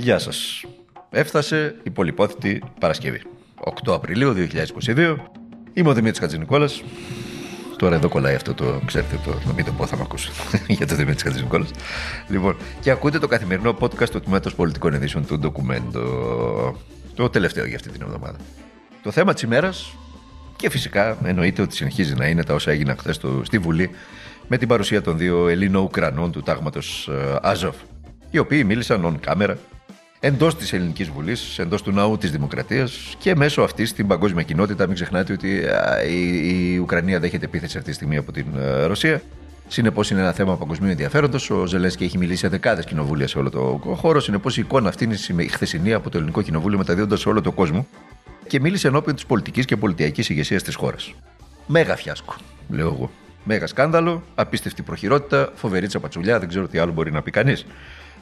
Γεια σας. Έφτασε η πολυπόθητη Παρασκευή. 8 Απριλίου 2022. Είμαι ο Δημήτρης Χατζηνικόλας. Τώρα εδώ κολλάει αυτό το, ξέρετε, το, να μην το πω, θα με ακούσω για το Δημήτρης Χατζηνικόλας. Λοιπόν, και ακούτε το καθημερινό podcast του Τμήματος Πολιτικών Ειδήσεων του Ντοκουμέντο. Το τελευταίο για αυτή την εβδομάδα. Το θέμα της ημέρας και φυσικά εννοείται ότι συνεχίζει να είναι τα όσα έγιναν χθες στη Βουλή με την παρουσία των δύο Ελλήνο-Ουκρανών του τάγματος Αζόφ, οι οποίοι μίλησαν on camera εντός της Ελληνικής Βουλής, εντός του ναού της Δημοκρατίας και μέσω αυτής στην παγκόσμια κοινότητα. Μην ξεχνάτε ότι η, Ουκρανία δέχεται επίθεση αυτή τη στιγμή από την Ρωσία. Συνεπώς είναι ένα θέμα παγκοσμίου ενδιαφέροντος. Ο Ζελένσκι έχει μιλήσει σε δεκάδες κοινοβούλια σε όλο το χώρο. Συνεπώς η εικόνα αυτή είναι η χθεσινή από το Ελληνικό Κοινοβούλιο μεταδίδοντας σε όλο τον κόσμο και μίλησε ενώπιον της πολιτικής και πολιτιακής ηγεσίας της χώρας. Μέγα φιάσκο, λέω εγώ. Μέγα σκάνδαλο, απίστευτη προχειρότητα, φοβερή τσαπατσουλιά, δεν ξέρω τι άλλο μπορεί να πει κανείς.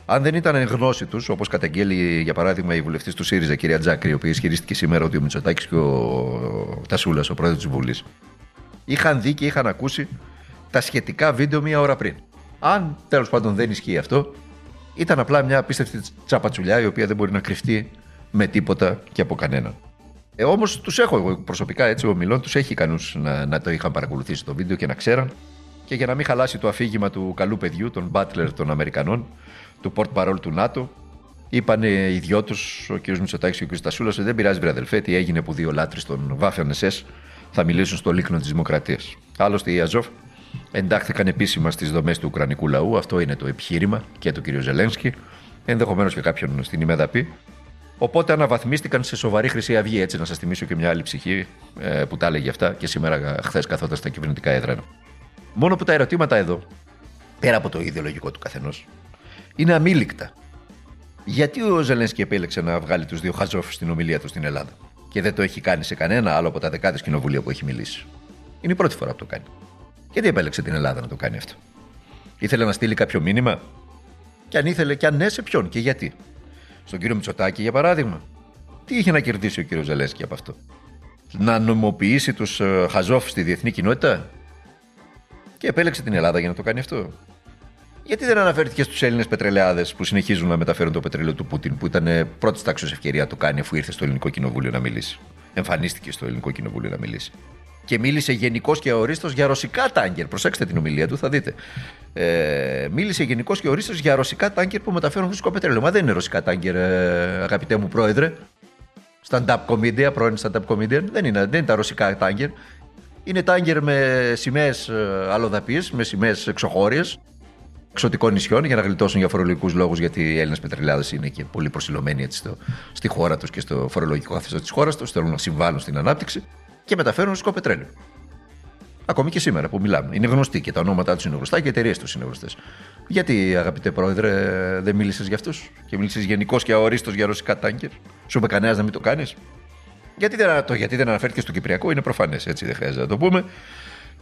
Αν δεν ήταν εν γνώση τους, όπως καταγγέλει για παράδειγμα η βουλευτής του ΣΥΡΙΖΑ, κυρία Τζάκρη, η οποία ισχυρίστηκε σήμερα ότι ο Μητσοτάκης και ο Τασούλας, ο πρόεδρος της Βουλής, είχαν δει και είχαν ακούσει τα σχετικά βίντεο μία ώρα πριν. Αν τέλος πάντων δεν ισχύει αυτό, ήταν απλά μια απίστευτη τσαπατσουλιά η οποία δεν μπορεί να κρυφτεί με τίποτα και από κανέναν. Ε, Όμως τους έχω εγώ προσωπικά έτσι, ο Μιλών τους έχει ικανούς να, να το είχαν παρακολουθήσει το βίντεο και να ξέραν. Και για να μην χαλάσει το αφήγημα του καλού παιδιού, των Butler των Αμερικανών, του port parole του ΝΑΤΟ, είπαν οι δυο του, ο κ. Μητσοτάκης και ο κ. Τασούλα, ότι δεν πειράζει, βρε αδελφέ, τι έγινε που δύο λάτρε των Waffen SS θα μιλήσουν στο λίκνο της Δημοκρατίας. Άλλωστε, οι Αζόφ εντάχθηκαν επίσημα στις δομές του Ουκρανικού λαού, αυτό είναι το επιχείρημα και του κ. Ζελένσκι, ενδεχομένως και κάποιον στην ημέδα πει. Οπότε αναβαθμίστηκαν σε σοβαρή Χρυσή Αυγή. Έτσι, να σας θυμίσω και μια άλλη ψυχή ε, που τα έλεγε αυτά και σήμερα, χθες, καθόταν στα κυβερνητικά έδρανα. Μόνο που τα ερωτήματα εδώ, πέρα από το ιδεολογικό του καθενός, είναι αμήλικτα. Γιατί ο Ζελένσκι επέλεξε να βγάλει τους δύο Χαζόφ στην ομιλία του στην Ελλάδα; Και δεν το έχει κάνει σε κανένα άλλο από τα δεκάδες κοινοβουλία που έχει μιλήσει; Είναι η πρώτη φορά που το κάνει. Γιατί επέλεξε την Ελλάδα να το κάνει αυτό. Ήθελε να στείλει κάποιο μήνυμα; Και αν ήθελε, και αν ναι, σε ποιον και γιατί; Στον κύριο Μητσοτάκη για παράδειγμα. Τι είχε να κερδίσει ο κύριος Ζελέσκι από αυτό; Να νομοποιήσει τους ε, Χαζόφ στη διεθνή κοινότητα; Και επέλεξε την Ελλάδα για να το κάνει αυτό. Γιατί δεν αναφέρθηκε στους Έλληνες πετρελαιάδες που συνεχίζουν να μεταφέρουν το πετρέλαιο του Πούτιν, που ήταν πρώτης τάξης ευκαιρία να το κάνει αφού ήρθε στο Ελληνικό Κοινοβούλιο να μιλήσει. Εμφανίστηκε στο Ελληνικό Κοινοβούλιο να μιλήσει και μίλησε γενικώ και ορίστο για ρωσικά τάγκερ. Προσέξτε την ομιλία του, θα δείτε. Ε, μίλησε γενικώ και ορίστο για ρωσικά τάγκερ που μεταφέρουν φυσικό πετρέλαιο. Μα δεν είναι ρωσικά τάγκερ, ε, αγαπητέ μου πρόεδρε. Stand-up comedian, πρώην stand-up comedian. Δεν είναι, δεν είναι τα ρωσικά τάγκερ. Είναι τάγκερ με σημαίες αλλοδαπή, με σημαίες εξωχώριες εξωτικών νησιών για να γλιτώσουν για φορολογικούς λόγους, γιατί οι Έλληνες πετρελαιάδε είναι και πολύ προσιλωμένοι έτσι στο, στη χώρα τους και στο φορολογικό καθεστώς της χώρας τους. Θέλουν να συμβάλλουν στην ανάπτυξη και μεταφέρουν ρωσικό πετρέλαιο. Ακόμη και σήμερα που μιλάμε. Είναι γνωστοί και τα ονόματά τους είναι γνωστά και οι εταιρείες τους είναι γνωστές. Γιατί, αγαπητέ πρόεδρε, δεν μίλησες για αυτούς και μίλησες γενικώς και αορίστως για ρωσικά τάγκερ. Σου είπε κανένας να μην το κάνεις. Γιατί δεν, το, γιατί δεν αναφέρθηκε στο Κυπριακό είναι προφανές, έτσι δεν χρειάζεται να το πούμε.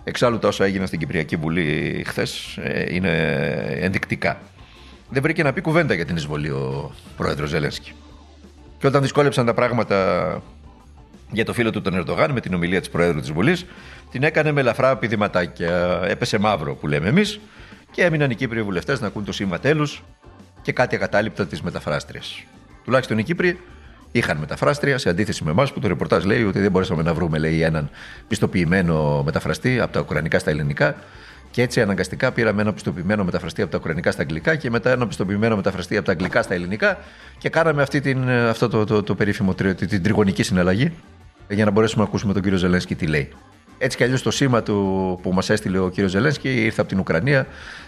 Εξάλλου τα όσα έγιναν στην Κυπριακή Βουλή χθες ε, είναι ενδεικτικά. Δεν βρήκε να πει κουβέντα για την εισβολή ο πρόεδρος Ζελένσκι. Και όταν δυσκόλεψαν τα πράγματα για το φίλο του τον Ερντογάν με την ομιλία της Προέδρου της Βουλής. Την έκανε με ελαφρά πηδηματάκια. Έπεσε μαύρο που λέμε εμείς και έμειναν οι Κύπριοι βουλευτές να ακούν το σήμα τέλους και κάτι ακατάληπτα της μεταφράστριας. Τουλάχιστον οι Κύπριοι είχαν μεταφράστρια σε αντίθεση με εμάς που το ρεπορτάζ λέει ότι δεν μπορέσαμε να βρούμε λέει, έναν πιστοποιημένο μεταφραστή από τα Ουκρανικά στα ελληνικά. Και έτσι αναγκαστικά πήραμε ένα πιστοποιημένο μεταφραστή από τα Ουκρανικά στα Αγγλικά και μετά ένα πιστοποιημένο μεταφραστή από τα Αγγλικά στα Ελληνικά και κάναμε αυτή την, αυτό το, το, το περίφημο την τριγωνική συναλλαγή για να μπορέσουμε να ακούσουμε τον κύριο Ζελένσκι τι λέει. Έτσι κι αλλιώς το σήμα του που μας έστειλε ο κύριος Ζελένσκι ήρθε από την Ουκρανία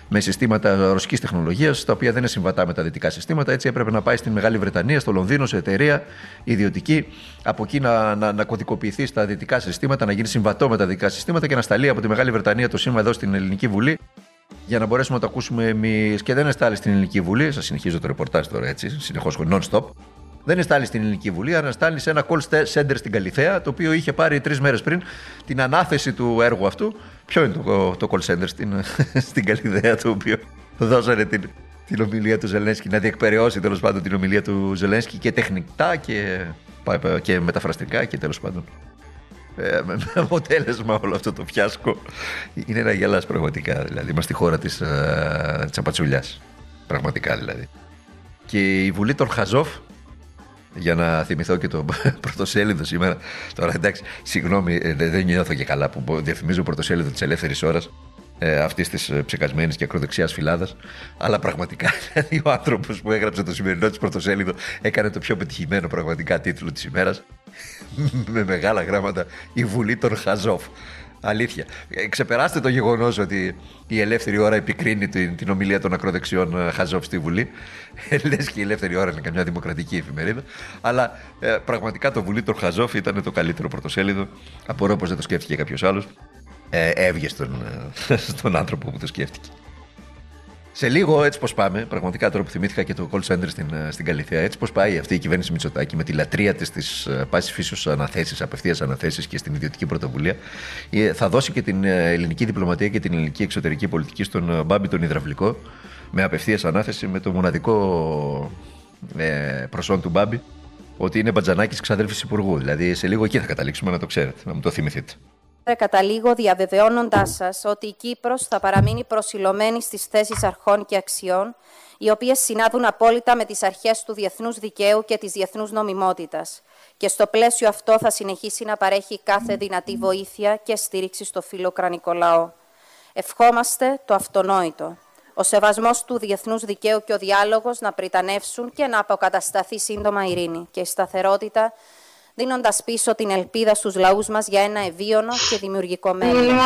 με συστήματα ρωσικής τεχνολογίας, τα οποία δεν είναι συμβατά με τα δυτικά συστήματα. Έτσι έπρεπε να πάει στην Μεγάλη Βρετανία, στο Λονδίνο, σε εταιρεία ιδιωτική, από εκεί να, να, να κωδικοποιηθεί στα δυτικά συστήματα, να γίνει συμβατό με τα δυτικά συστήματα και να σταλεί από τη Μεγάλη Βρετανία το σήμα εδώ στην Ελληνική Βουλή για να μπορέσουμε να το ακούσουμε εμείς. Και δεν εστάλει στην Ελληνική Βουλή. Σας συνεχίζω το ρεπορτάζ τώρα έτσι, συνεχώς non-stop δεν στάλει στην Ελληνική Βουλή, αλλά στάλει σε ένα call center στην Καλιθέα, το οποίο είχε πάρει τρεις μέρες πριν την ανάθεση του έργου αυτού. Ποιο είναι το, το call center στην, στην Καλιθέα, το οποίο δώσανε την, την ομιλία του Ζελένσκι, να διεκπαιρεώσει τέλος πάντων την ομιλία του Ζελένσκι και τεχνικά και, και μεταφραστικά και τέλος πάντων. Ε, με αποτέλεσμα όλο αυτό το φιάσκο είναι ένα γελάς πραγματικά. Δηλαδή, είμαστε στη χώρα της, ε, της απατσουλιάς. Πραγματικά δηλαδή. και η Βουλή των Χαζόφ για να θυμηθώ και το πρωτοσέλιδο σήμερα. Τώρα εντάξει, συγγνώμη, ε, δεν νιώθω και καλά που διαφημίζω πρωτοσέλιδο της ελεύθερης ώρας ε, αυτής της ε, ψεκασμένης και ακροδεξιάς φυλάδας. Αλλά πραγματικά δηλαδή, ο άνθρωπος που έγραψε το σημερινό της πρωτοσέλιδο έκανε το πιο πετυχημένο πραγματικά τίτλο της ημέρας. με μεγάλα γράμματα Η Βουλή των Χαζόφ. Αλήθεια. Ε, ξεπεράστε το γεγονός ότι η ελεύθερη ώρα επικρίνει την, την ομιλία των ακροδεξιών ε, Χαζόφ στη Βουλή. Ε, Λες και η ελεύθερη ώρα είναι καμιά δημοκρατική εφημερίδα. Αλλά ε, πραγματικά το Βουλή των Χαζόφ ήταν το καλύτερο πρωτοσέλιδο. Απορώ πως δεν το σκέφτηκε κάποιος άλλος. Ε, έβγε στον, στον άνθρωπο που το σκέφτηκε. Σε λίγο, έτσι πώ πάμε, πραγματικά τώρα που θυμήθηκα και το call center στην, ε, στην Καλυθέα, έτσι πώ πάει αυτή η κυβέρνηση Μητσοτάκη με τη λατρεία της της ε, πάσης φύσεως αναθέσεις, απευθείας αναθέσεις και στην ιδιωτική πρωτοβουλία, ε, θα δώσει και την ελληνική διπλωματία και την ελληνική εξωτερική πολιτική στον Μπάμπη τον Ιδραυλικό με απευθείας ανάθεση με το μοναδικό ε, προσόν του Μπάμπη ότι είναι μπατζανάκης ξαδέρφης υπουργού. Δηλαδή σε λίγο εκεί θα καταλήξουμε να το ξέρετε, να μου το θυμηθείτε. Καταλήγω διαβεβαιώνοντάς σας ότι η Κύπρος θα παραμείνει προσιλωμένη στις θέσεις αρχών και αξιών, οι οποίες συνάδουν απόλυτα με τις αρχές του διεθνούς δικαίου και της διεθνούς νομιμότητας. Και στο πλαίσιο αυτό θα συνεχίσει να παρέχει κάθε δυνατή βοήθεια και στήριξη στο φιλοκρανικό λαό. Ευχόμαστε το αυτονόητο. Ο σεβασμός του διεθνούς δικαίου και ο διάλογος να πριτανεύσουν και να αποκατασταθεί σύντομα ειρήνη και η σταθερότητα δίνοντας πίσω την ελπίδα στους λαούς μας για ένα ευίωνο και δημιουργικό μέλλον.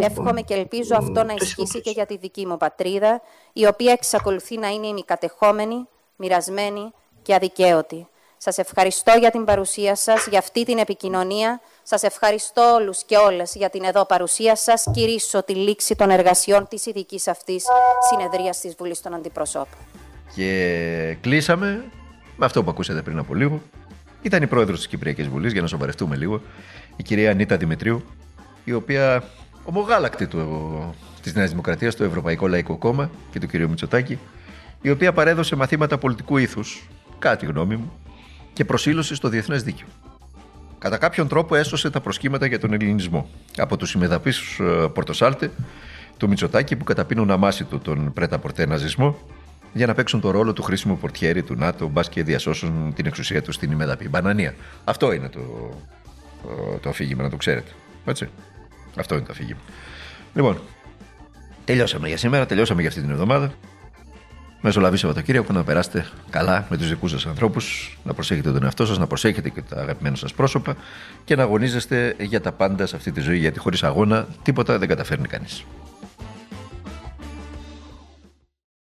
Εύχομαι και ελπίζω αυτό να ισχύσει και για τη δική μου πατρίδα, η οποία εξακολουθεί να είναι ημικατεχόμενη, μοιρασμένη και αδικαίωτη. Σας ευχαριστώ για την παρουσία σας, για αυτή την επικοινωνία. Σας ευχαριστώ όλους και όλες για την εδώ παρουσία σας. Κυρίσω τη λήξη των εργασιών της ειδικής αυτής συνεδρίας της Βουλής των Αντιπροσώπων. Και κλείσαμε με αυτό που ακούσατε πριν από λίγο. Ήταν η πρόεδρος της Κυπριακής Βουλής, για να σοβαρευτούμε λίγο, η κυρία Ανίτα Δημητρίου, η οποία ομογάλακτη της Νέας Δημοκρατίας, το Ευρωπαϊκό Λαϊκό Κόμμα και του κυρίου Μητσοτάκη, η οποία παρέδωσε μαθήματα πολιτικού ήθους, κάτι γνώμη μου, και προσήλωση στο διεθνές δίκαιο. Κατά κάποιον τρόπο έσωσε τα προσκύματα για τον ελληνισμό. Από τους ημεδαπεί ε, Πορτοσάλτε, του Μητσοτάκη που καταπίνουν αμάσιτο τον πρέτα πορτέ ναζισμό για να παίξουν το ρόλο του χρήσιμου πορτιέρη του ΝΑΤΟ, μπας και διασώσουν την εξουσία τους στην ημεδαπή μπανανία. Αυτό είναι το, το αφήγημα, να το ξέρετε. Έτσι. Αυτό είναι το αφήγημα. Λοιπόν, τελειώσαμε για σήμερα, τελειώσαμε για αυτή την εβδομάδα. Μεσολαβή Σαββατοκύριακο να περάσετε καλά με τους δικούς σας ανθρώπους, να προσέχετε τον εαυτό σας, να προσέχετε και τα αγαπημένα σας πρόσωπα και να αγωνίζεστε για τα πάντα σε αυτή τη ζωή. Γιατί χωρίς αγώνα τίποτα δεν καταφέρνει κανείς.